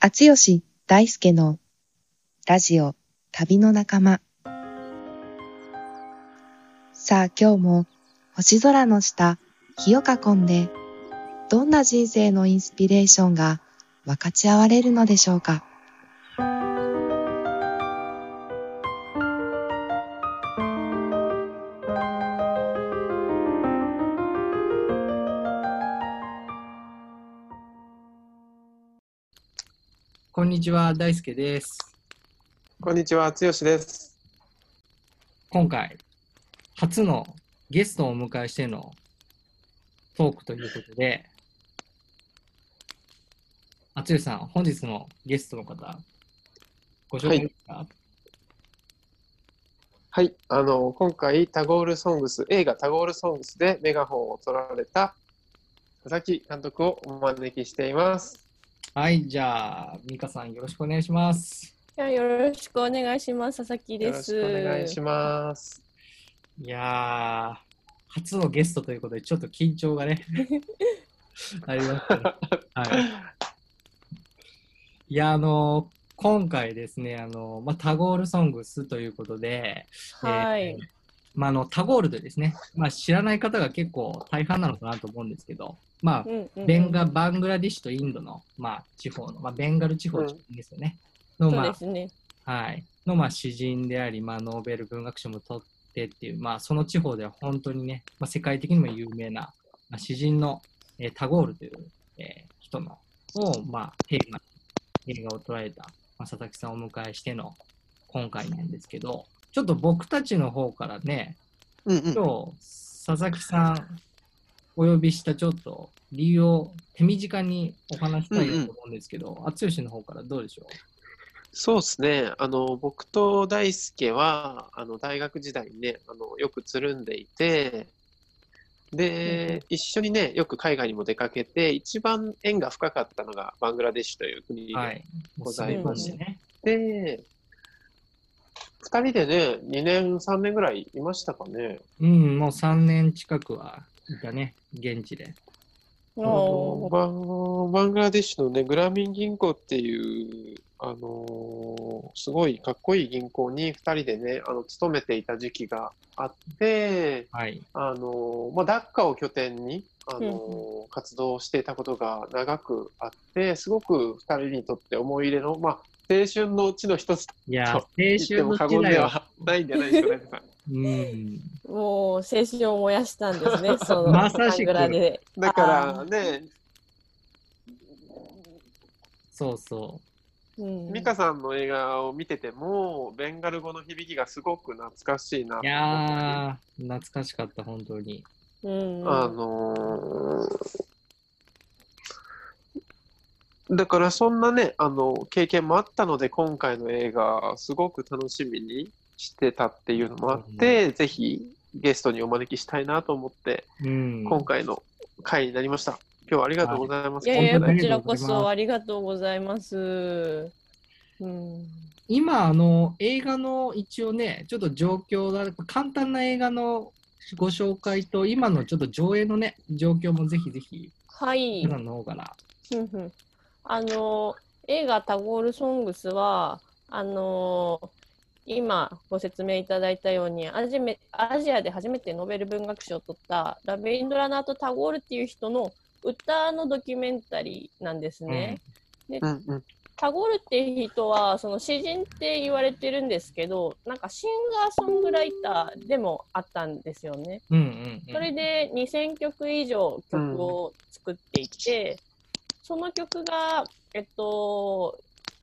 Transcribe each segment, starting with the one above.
厚吉大輔のラジオ旅の仲間。さあ今日も星空の下、火を囲んで、どんな人生のインスピレーションが分かち合われるのでしょうか。にちは、大輔です。こんにちは、つよしです。今回、初のゲストをお迎えしてのトークということで、あつよさん、本日のゲストの方、ご紹介ですか、はい、あの、今回、タゴールソングス、映画タゴールソングスでメガホンを取られた佐々木監督をお招きしています。はい、じゃあ、美香さん、よろしくお願いします。じゃあよろしくお願いします。佐々木よろしです。くお願いします。いやー、初のゲストということで、ちょっと緊張がね、ありますね。はい。いや、あの今回ですね、あのまあ、タゴールソングスということで、はい。えーまあ、あのタゴールでですね、まあ、知らない方が結構大半なのかなと思うんですけど、まあ、うんうんうんベンガ、バングラディッシュとインドの、まあ、地方の、まあ、ベンガル地方ですよね。の、そうまあですね。はい、の、まあ、詩人であり、まあ、ノーベル文学賞も取ってっていう、まあ、その地方では本当にね、まあ、世界的にも有名な、まあ、詩人の、えータゴールという、えー人のを、まあ、テーマに映画を捉えた、まあ、佐々木さんをお迎えしての今回なんですけど、ちょっと僕たちの方からね、うんうん。今日、佐々木さんお呼びしたちょっと理由を手短にお話したいなと思うんですけど、あつよしの方からどうでしょそうですね。あの、僕と大輔は、あの、大学時代にね、あの、よくつるんでいて、で、一緒にね、よく海外にも出かけて、一番縁が深かったのがバングラデシュという国で、うはい。ございますね。で、二人でね、2年、3年ぐらいいましたかね。うん、もう3年近くはいたね、現地で。あのバンバングラデシュのね、グラミン銀行っていう、あのーすごいかっこいい銀行に2人でね、あの勤めていた時期があって、はい。あのーまあ、ダッカを拠点に、あのーうん活動していたことが長くあって、すご2人にとって思い入れの、まあ、青春のうちの一つといや、青言って春のも過言で時代は、はないんじゃないですかね。うん、もう青春を燃やしたんですね。そのまさしくバングラで。だからね、そうそうん美香さんの映画を見てても、ベンガル語の響きがすごく懐かしいなう。いやー、懐かしかった、本当に。うんうんあのーだからそんなね、あの、経験もあったので、今回の映画、すごく楽しみにしてたっていうのもあって、ぜひゲストにお招きしたいなと思って、うん。今回の回になりました。今日はありがとうございます。いやいや、本当にこちらこそありがとうございます。うん。今、あの、映画の一応ね、ちょっと状況が、簡単な映画のご紹介と、今のちょっと上映のね、状況もぜひぜひ、はい。皆さんの方から。ふんふんあの映画「タゴール・ソングスは」あの今ご説明いただいたようにアジメアジアで初めてノーベル文学賞を取ったラベインドラナート・タゴールっていう人の歌のドキュメンタリーなんですね。うんうん。タゴールっていう人はその詩人って言われてるんですけどなんかシンガーソングライターでもあったんですよね。うんうん、うん。それで2000曲以上曲を作っていて、その曲が、えっと、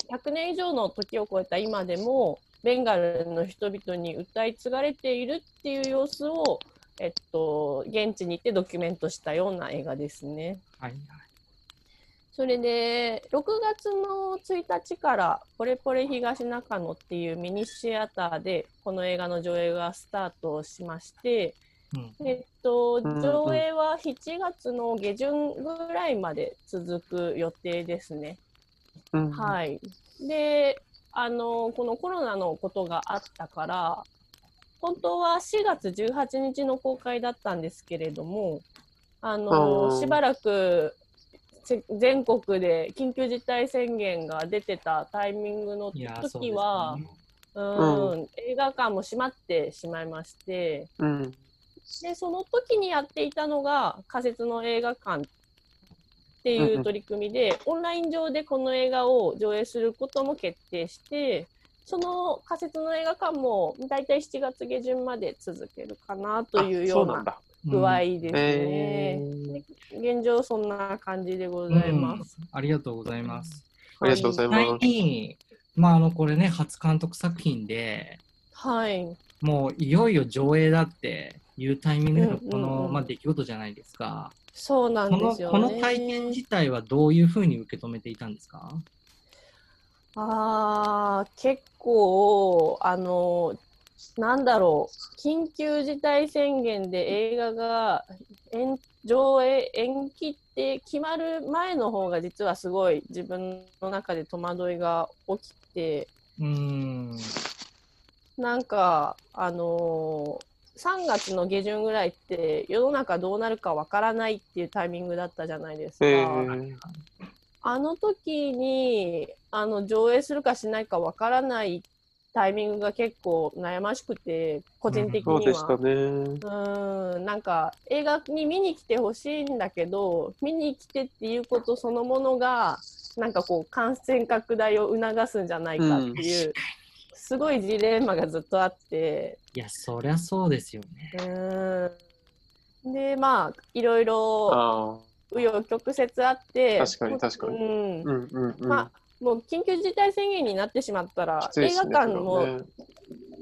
100年以上の時を超えた今でもベンガルの人々に歌い継がれているっていう様子を、えっと、現地に行ってドキュメントしたような映画ですね。はいはい。それで6月の1日から「ポレポレ東中野」っていうミニシアターでこの映画の上映がスタートしまして、うんえっと、上映は7月の下旬ぐらいまで続く予定ですね。うんはい。で、あの、このコロナのことがあったから、本当は4月18日の公開だったんですけれども、ああの、ーしばらくせ全国で緊急事態宣言が出てたタイミングの時は、ね。うん、映画館も閉まってしまいまして、うん。で、その時にやっていたのが仮設の映画館っていう取り組みで、オンライン上でこの映画を上映することも決定して、その仮設の映画館も大体7月下旬まで続けるかなというあよううな。具合うんですえね。ー、現状そんな感じでございます。ありがとうございます。ありがとうござい実際ます。に、まあ、あの、これね、初監督作品で、はい。もういよいよ上映だっていうタイミングでのうんこの、うんうんまあ、出来事じゃないですか。そうなんですよね。この体験自体はどういうふうに受け止めていたんですか？ああ、結構、あの、なんだろう、緊急事態宣言で映画が延上映延期って決まる前の方が実はすごい自分の中で戸惑いが起きて、うーん。なんか、あの3月の下旬ぐらいって世の中どうなるかわからないっていうタイミングだったじゃないですか。えー、あの時にあの上映するかしないかわからないタイミングが結構悩ましくて個人的には。そうんなんか映画に見に来てほしいんだけど見に来てっていうことそのものがなんかこう感染拡大を促すんじゃないかっていう、すごいジレンマがずっとあって。いや、そりゃそうですよね。うん。でまあいろいろあ紆余曲折あって確かに確かに。うん。あ、うんうんうん。まあ、もう緊急事態宣言になってしまったらき、ついっ映画館も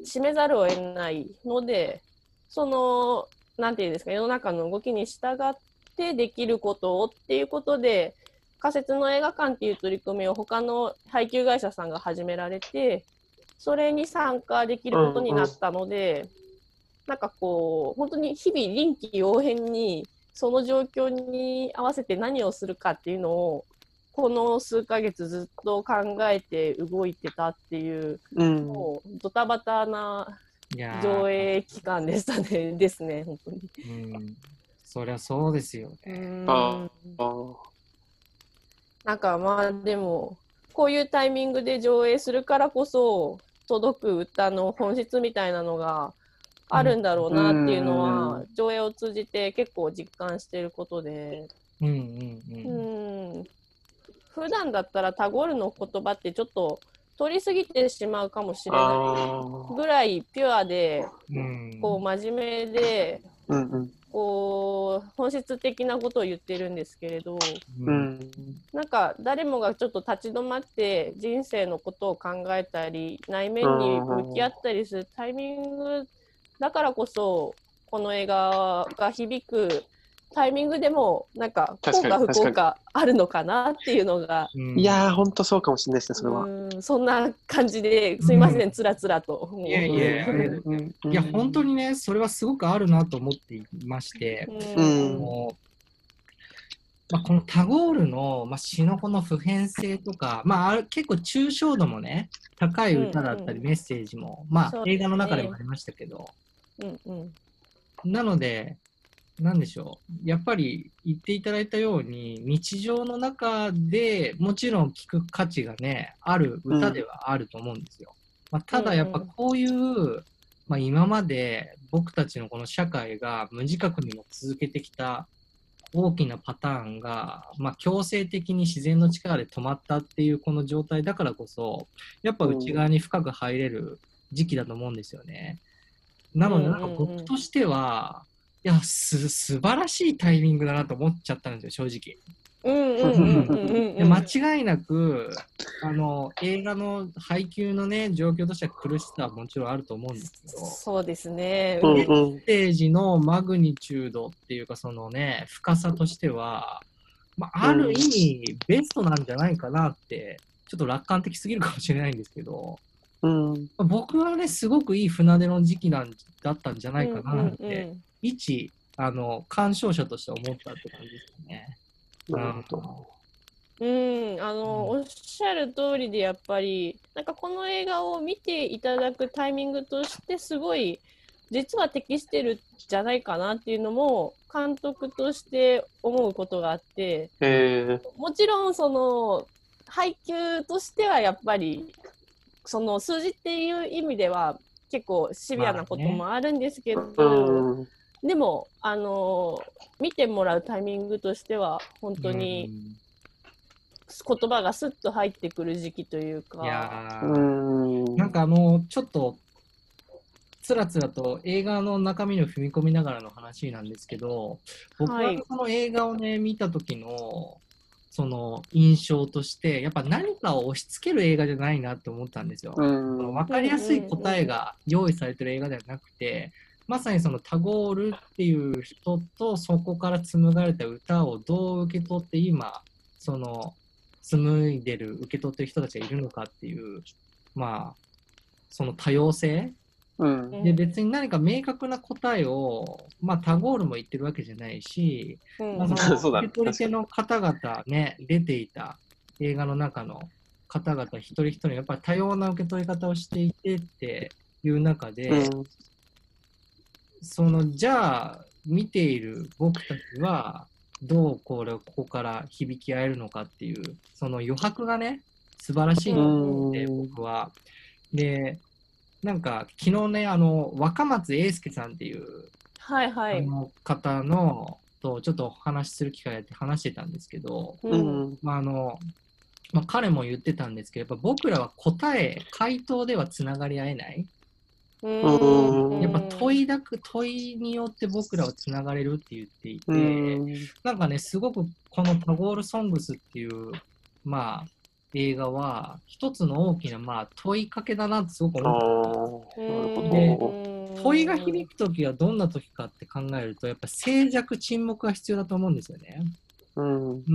閉めざるを得ないので、その、なんていうんですか、世の中の動きに従ってできることをっていうことで、仮設の映画館っていう取り組みを他の配給会社さんが始められて、それに参加できることになったので、なんかこう、本当に日々臨機応変に、その状況に合わせて何をするかっていうのを、この数ヶ月ずっと考えて動いてたっていう、うん。もうドタバタな上映期間でしたね、ですね、本当に。うん。そりゃそうですよね。なんかまあでも、こういうタイミングで上映するからこそ、届く歌の本質みたいなのがあるんだろうなっていうのは、う上映を通じて結構実感していることで、うんうん普段だったらタゴールの言葉ってちょっと取りすぎてしまうかもしれなあいぐらいピュアで、うん。こう真面目で、あ。うんうん。こう本質的なことを言ってるんですけれど、ううんん。なんか誰もがちょっと立ち止まって人生のことを考えたり内面に向き合ったりするタイミングだからこそこの映画が響くタイミングでもなんか効果不効果あるのかなっていうのが。うん。いやー、ほんとそうかもしれないですね、それは。うんそんな感じですいません、つらつらと。いやいやいやうん。うん。うんいや、本当にね、それはすごくあるなと思っていまして、うん。もうまあ、このタゴールの、まあ、詩のこの普遍性とか、まあ、ある結構抽象度もね、高い歌だったりうんメッセージも、まあ、ね。映画の中でもありましたけど、うんうん。なので、なんでしょう、やっぱり言っていただいたように、日常の中でもちろん聴く価値がね、ある歌ではあると思うんですよ。まあ、ただやっぱこういう、まあ、今まで僕たちのこの社会が無自覚にも続けてきた大きなパターンが、まあ、強制的に自然の力で止まったっていうこの状態だからこそ、やっぱ内側に深く入れる時期だと思うんですよね。なので、なんか僕としては、いや、す、素晴らしいタイミングだなと思っちゃったんですよ、正直。うんうんうんうんうんで間違いなく、あの、映画の配給のね、状況としては苦しさはもちろんあると思うんですけど、そうですね。うんメうんッセージのマグニチュードっていうか、そのね、深さとしては、まあ、ある意味、ベストなんじゃないかなって、ちょっと楽観的すぎるかもしれないんですけど、うん。まあ僕はね、すごくいい船出の時期なんだったんじゃないかなって、一、あの、鑑賞者として思ったって感じですね。なるほど。うん、あの、うんおっしゃる通りでやっぱりなんかこの映画を見ていただくタイミングとしてすごい実は適してるんじゃないかなっていうのも監督として思うことがあって、えもちろんその配給としてはやっぱりその数字っていう意味では結構シビアなこともあるんですけど、ー、うん。でもあの見てもらうタイミングとしては本当に言葉がスッと入ってくる時期というか。うんいやーうん。なんかあの、ちょっと、つらつらと映画の中身を踏み込みながらの話なんですけど、僕ははいその映画をね、見た時の、その印象として、やっぱ何かを押し付ける映画じゃないなって思ったんですよ。うん。分かりやすい答えが用意されてる映画ではなくて、まさにそのタゴールっていう人とそこから紡がれた歌をどう受け取って今その紡いでる受け取ってる人たちがいるのかっていうまあその多様性うん。で別に何か明確な答えをまあタゴールも言ってるわけじゃないし、うんまあ、そそうのだ受け取り手の方々ね出ていた映画の中の方々一人一人やっぱり多様な受け取り方をしていてっていう中で、うん。そのじゃあ見ている僕たちはどうこれをここから響き合えるのかっていうその余白がね素晴らしいなと思ってうん僕は。でなんか昨日ねあの若松英介さんっていうはいはい。あの方のとちょっとお話しする機会があって話してたんですけど、ううんん。まああのまあ、彼も言ってたんですけどやっぱ僕らは答え回答ではつながり合えないうんやっぱ問いだく問いによって僕らはつながれるって言っていて、うん。なんかねすごくこの「タゴール・ソングス」っていうまあ映画は一つの大きなまあ問いかけだなってすごく思っー、なるほでど。問いが響く時はどんな時かって考えるとやっぱ静寂沈黙が必要だと思うんですよね。うん。うんう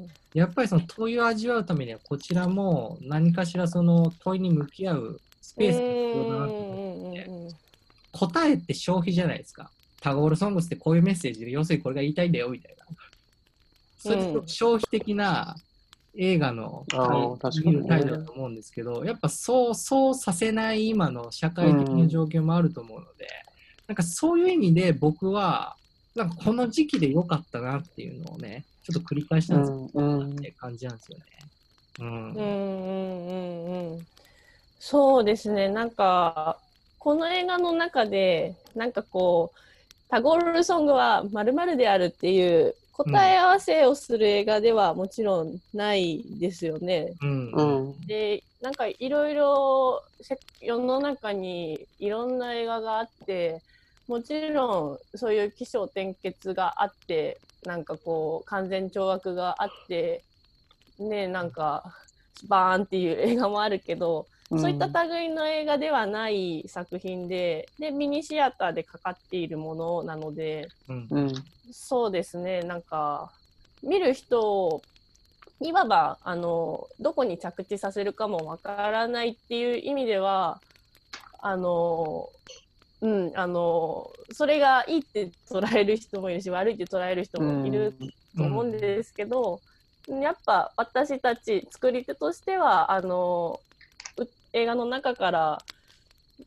んやっぱりその問いを味わうためにはこちらも何かしらその問いに向き合うスペースが必要だなと思ってうん答えって消費じゃないですか。タゴールソングスってこういうメッセージで要するにこれが言いたいんだよみたいな。それと消費的な映画の態度だと思うんですけど、やっぱそうそうさせない今の社会的な状況もあると思うので、なんかそういう意味で僕はなんかこの時期で良かったなっていうのをね、ちょっと繰り返したんですようん。うんって感じなんですよね。うん。うんうんうんうんそうですねなんかこの映画の中でなんかこうタゴールソングはまるであるっていう答え合わせをする映画ではもちろんないですよね。うん。うん。でなんかいろいろせ世の中にいろんな映画があってもちろんそういう起承転結があってなんかこう完全懲悪があってねなんかバーンっていう映画もあるけど、そういった類の映画ではない作品ででミニシアターでかかっているものなのでうん。うん。そうですねなんか見る人をいわばあのどこに着地させるかもわからないっていう意味ではあのうんあのそれがいいって捉える人もいるし悪いって捉える人もいると思うんですけど、やっぱ私たち作り手としてはあのう映画の中から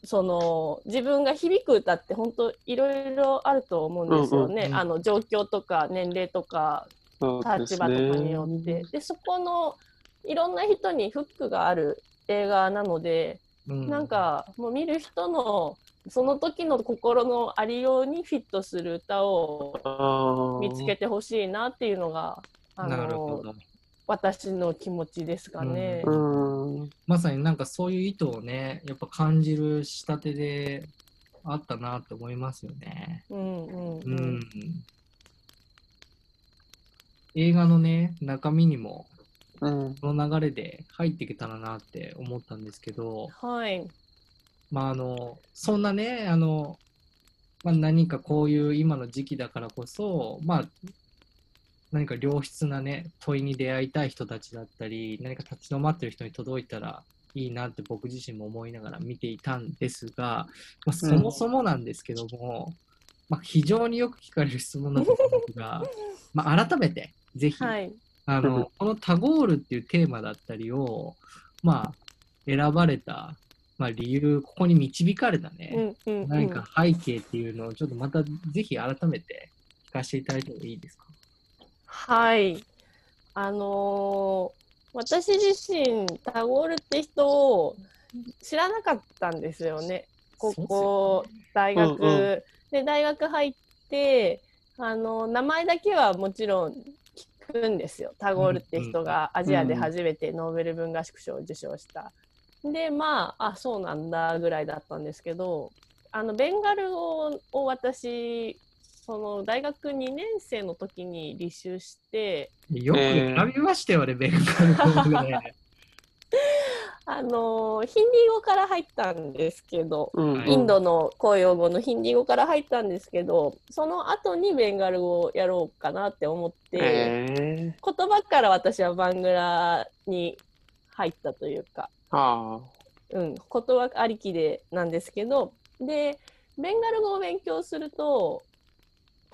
その自分が響く歌って本当いろいろあると思うんですよね、うんうんうん。あの状況とか年齢とか立場とかによって。で,、そこのいろんな人にフックがある映画なので、うん。なんかもう見る人のその時の心のありようにフィットする歌を。見つけてほしいなっていうのがあのど。私の気持ちですかね。うん。まさになんかそういう意図をね、やっぱ感じる仕立てであったなって思いますよね。うんうんううんん。映画のね、中身にもうん。この流れで入っていけたらなって思ったんですけど、はい。まああの、そんなね、あの、まあ、何かこういう今の時期だからこそ、まあ、何か良質なね、問いに出会いたい人たちだったり、何か立ち止まってる人に届いたらいいなって僕自身も思いながら見ていたんですが、まあ、そもそもなんですけども、まあ、非常によく聞かれる質問なんですが、まあ、改めて、ぜひ、はい。あの、このタゴールっていうテーマだったりを、まあ、選ばれた、まあ、理由、ここに導かれたね、うんうんうん。何か背景っていうのをちょっとまたぜひ改めて聞かせていただいてもいいですか？はい。あのー私自身、タゴールって人を知らなかったんですよね。高校、大学、うんうで、大学入って、あの、名前だけはもちろん聞くんですよ。タゴールって人がアジアで初めてノーベル文学賞を受賞した。で、まあ、あ、そうなんだぐらいだったんですけど、あの、ベンガル語を私、その大学2年生の時に履修して、よくえー選びましたよね、ベンガル語ね。あのヒンディー語から入ったんですけど、うん。うんインドの公用語のヒンディー語から入ったんですけど、その後にベンガル語をやろうかなって思って、えー、言葉から私はバングラに入ったというか、あ。うん、言葉ありきでなんですけど、で、ベンガル語を勉強すると、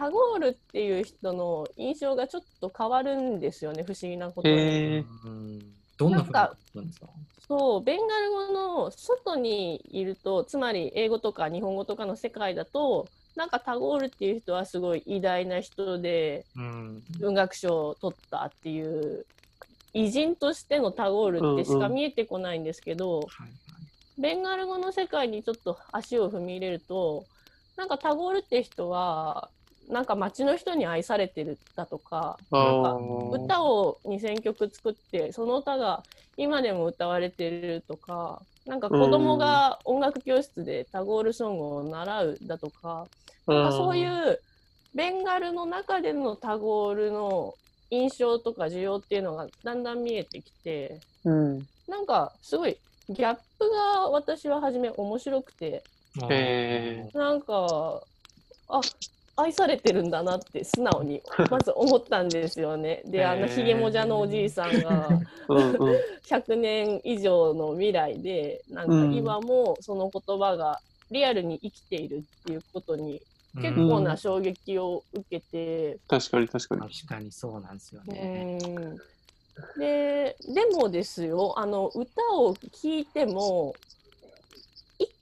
タゴールっていう人の印象がちょっと変わるんですよね、不思議なことに。どんなふうになったんですか？そう、ベンガル語の外にいると、つまり英語とか日本語とかの世界だと、なんかタゴールっていう人はすごい偉大な人で、うん。文学賞を取ったっていう、偉人としてのタゴールってしか見えてこないんですけど、はい。ベンガル語の世界にちょっと足を踏み入れると、なんかタゴールって人は、なんか街の人に愛されてるだとか、あなんかー歌を2000曲作ってその歌が今でも歌われてるとかなんか子供が音楽教室でタゴールソングを習うだとか,、なんかそういうベンガルの中でのタゴールの印象とか需要っていうのがだんだん見えてきてうん。なんかすごいギャップが私は初め面白くて。なんかあ愛されてるんだなって素直に まず思ったんですよね。であのひげもじゃのおじいさんがうんうん100年以上の未来でなんか今もその言葉がリアルに生きているっていうことに結構な衝撃を受けて、確かに確かに。確かにそうなんですようね。んででもですよあの歌を聴いても一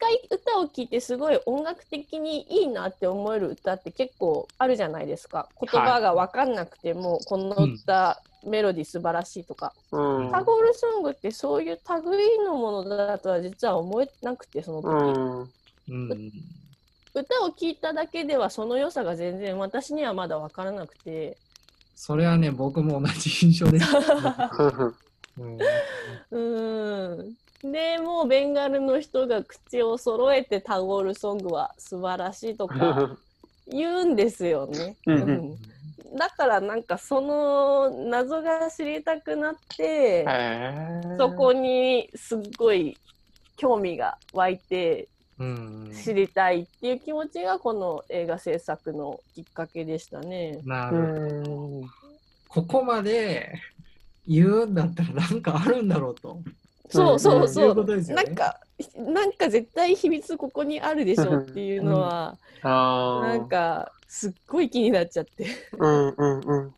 回歌を聴いてすごい音楽的にいいなって思える歌って結構あるじゃないですか。言葉が分かんなくても、この歌、メロディ素晴らしいとか。うん。タゴールソングってそういう類のものだとは実は思えなくてその時、うん。うん。歌を聴いただけではその良さが全然私にはまだ分からなくて。それはね、僕も同じ印象です。うん。うーんでもうベンガルの人が口を揃えてタゴールソングは素晴らしいとか 言うんですよね。うんうんだからなんかその謎が知りたくなって、そこにすっごい興味が湧いてうん。知りたいっていう気持ちがこの映画制作のきっかけでしたね。うなるほど。んここまで言うんだったらなんかあるんだろうと。そうそうそそうなんかなんか絶対秘密ここにあるでしょっていうのは、あーなんかすっごい気になっちゃって。うんうんうん。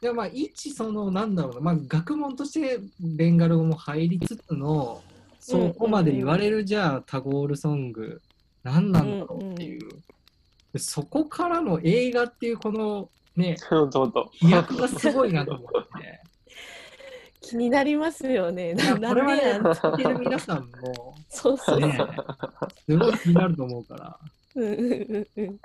でもまあ、一その、なんだろうな、まあ、学問としてベンガル語も入りつつの、そこまで言われる、じゃあ、タゴールソング、何なんだろうっていう。でそこからの映画っていう、この、ね。飛躍がすごいなと思って。気になりますよね。なこれはね、なんでやん聞いてる皆さんも、そうそう。ね、すごい気になると思うから。うんうんうんうん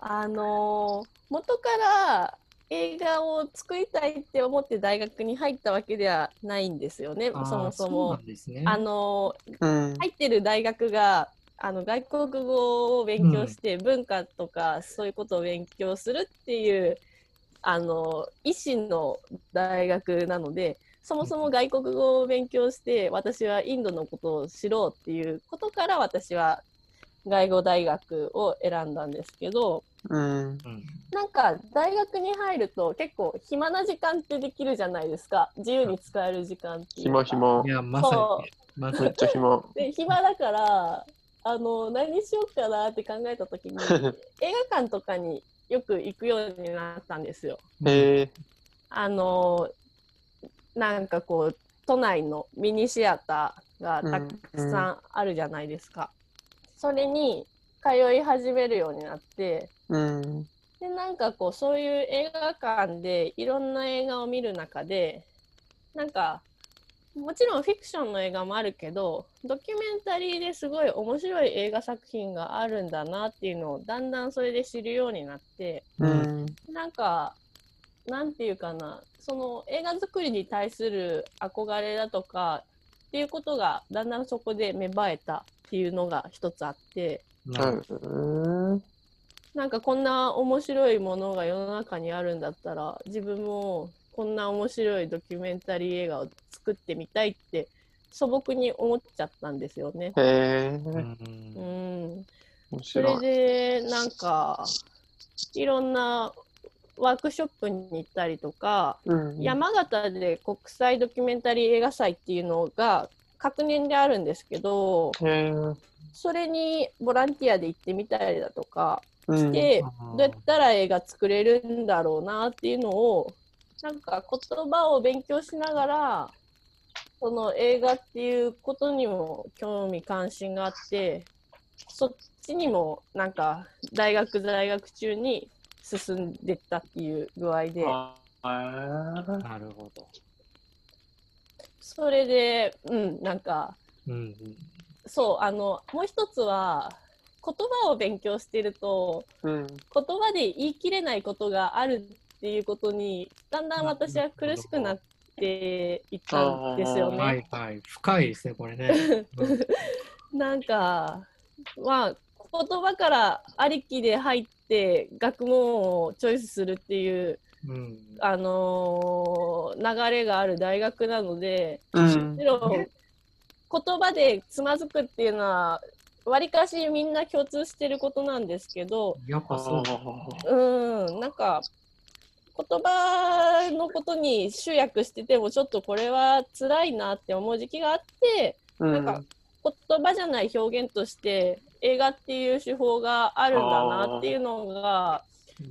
あのー元から映画を作りたいって思って大学に入ったわけではないんですよね、そもそも。あのうんー入ってる大学があの外国語を勉強して、文化とかそういうことを勉強するっていうあの医師の大学なのでそもそも外国語を勉強して私はインドのことを知ろうっていうことから私は外語大学を選んだんですけどうんうんなんか大学に入ると結構暇な時間ってできるじゃないですか自由に使える時間っていうか暇暇い。や、まさそにめっに。ちゃ暇。で暇だからあの何しようかなって考えた時に 映画館とかによく行くようになったんですよ。へえ。あのなんかこう都内のミニシアターがたくさんあるじゃないですか。それに通い始めるようになってうん。でなんかこうそういう映画館でいろんな映画を見る中でなんかもちろんフィクションの映画もあるけどドキュメンタリーですごい面白い映画作品があるんだなっていうのをだんだんそれで知るようになってうん。なんかなんていうかなその映画作りに対する憧れだとかっていうことがだんだんそこで芽生えたっていうのが一つあってうん。なんかこんな面白いものが世の中にあるんだったら自分もこんな面白いドキュメンタリー映画を作ってみたいって素朴に思っちゃったんですよね。へえ、うんそれ。でなんかいろんなワークショップに行ったりとかうん。山形で国際ドキュメンタリー映画祭っていうのが各年であるんですけどへえ。それにボランティアで行ってみたりだとかうんして、あーどうやったら映画作れるんだろうなっていうのをなんか言葉を勉強しながらその映画っていうことにも興味関心があってそっちにもなんか大学在学中に進んでったっていう具合でなるほど。それでうんなんかうんうんそうあのもう一つは言葉を勉強してるとうん。言葉で言い切れないことがあるっていうことにだんだん私は苦しくなっていったんですようんね。はいはい。深いですね、これね。う んなんかまあ言葉からありきで入って学問をチョイスするっていう、うんあのー流れがある大学なのでうんもちろん言葉でつまずくっていうのはわりかしみんな共通してることなんですけど、やっぱそう。うん、なんか言葉のことに集約しててもちょっとこれは辛いなって思う時期があってうん。なんか言葉じゃない表現として映画っていう手法があるんだなっていうのが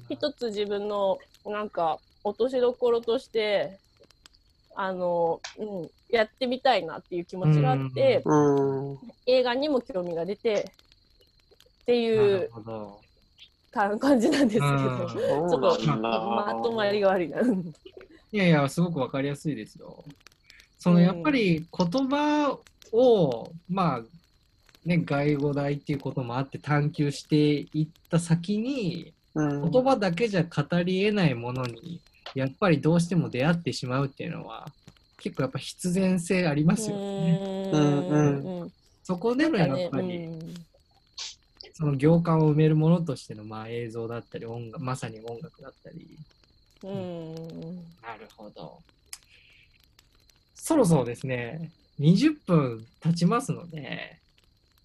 一つ自分のなんか落としどころとしてあの、うん、やってみたいなっていう気持ちがあってうん。映画にも興味が出てってないうるほど。か感じなんですけど。うんそちょっと。まとまりが悪いな。いやいや、すごくわかりやすいですよ。そのやっぱり言葉を、まあ、ね、外語大っていうこともあって探求していった先に、うん。言葉だけじゃ語り得ないものに、やっぱりどうしても出会ってしまうっていうのは、結構やっぱ必然性ありますよね。うんうんそこでのやっぱり、その行間を埋めるものとしての、まあ、映像だったり音楽、まさに音楽だったり。うん。うんなるほど。そろそろですね、20分経ちますので、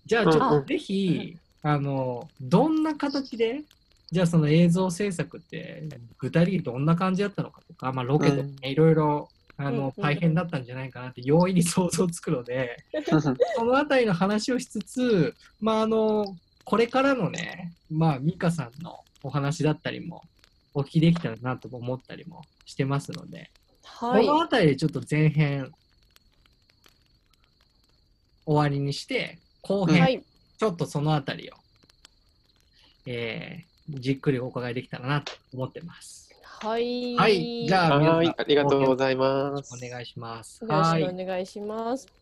じゃあちょっとぜひ、あの、どんな形で、じゃあその映像制作って具体的にどんな感じだったのかとか、まあロケとかねいろいろあの大変だったんじゃないかなって容易に想像つくので、そのあたりの話をしつつ、まああの、これからのね、まあ美香さんのお話だったりもお聞きできたらなと思ったりもしてますので、はいこのあたりでちょっと前編終わりにして、後編、はいちょっとそのあたりを、えーじっくりお伺いできたらなと思ってます。はいはいじゃあありがとうございます。お願いします。よろしくお願いします。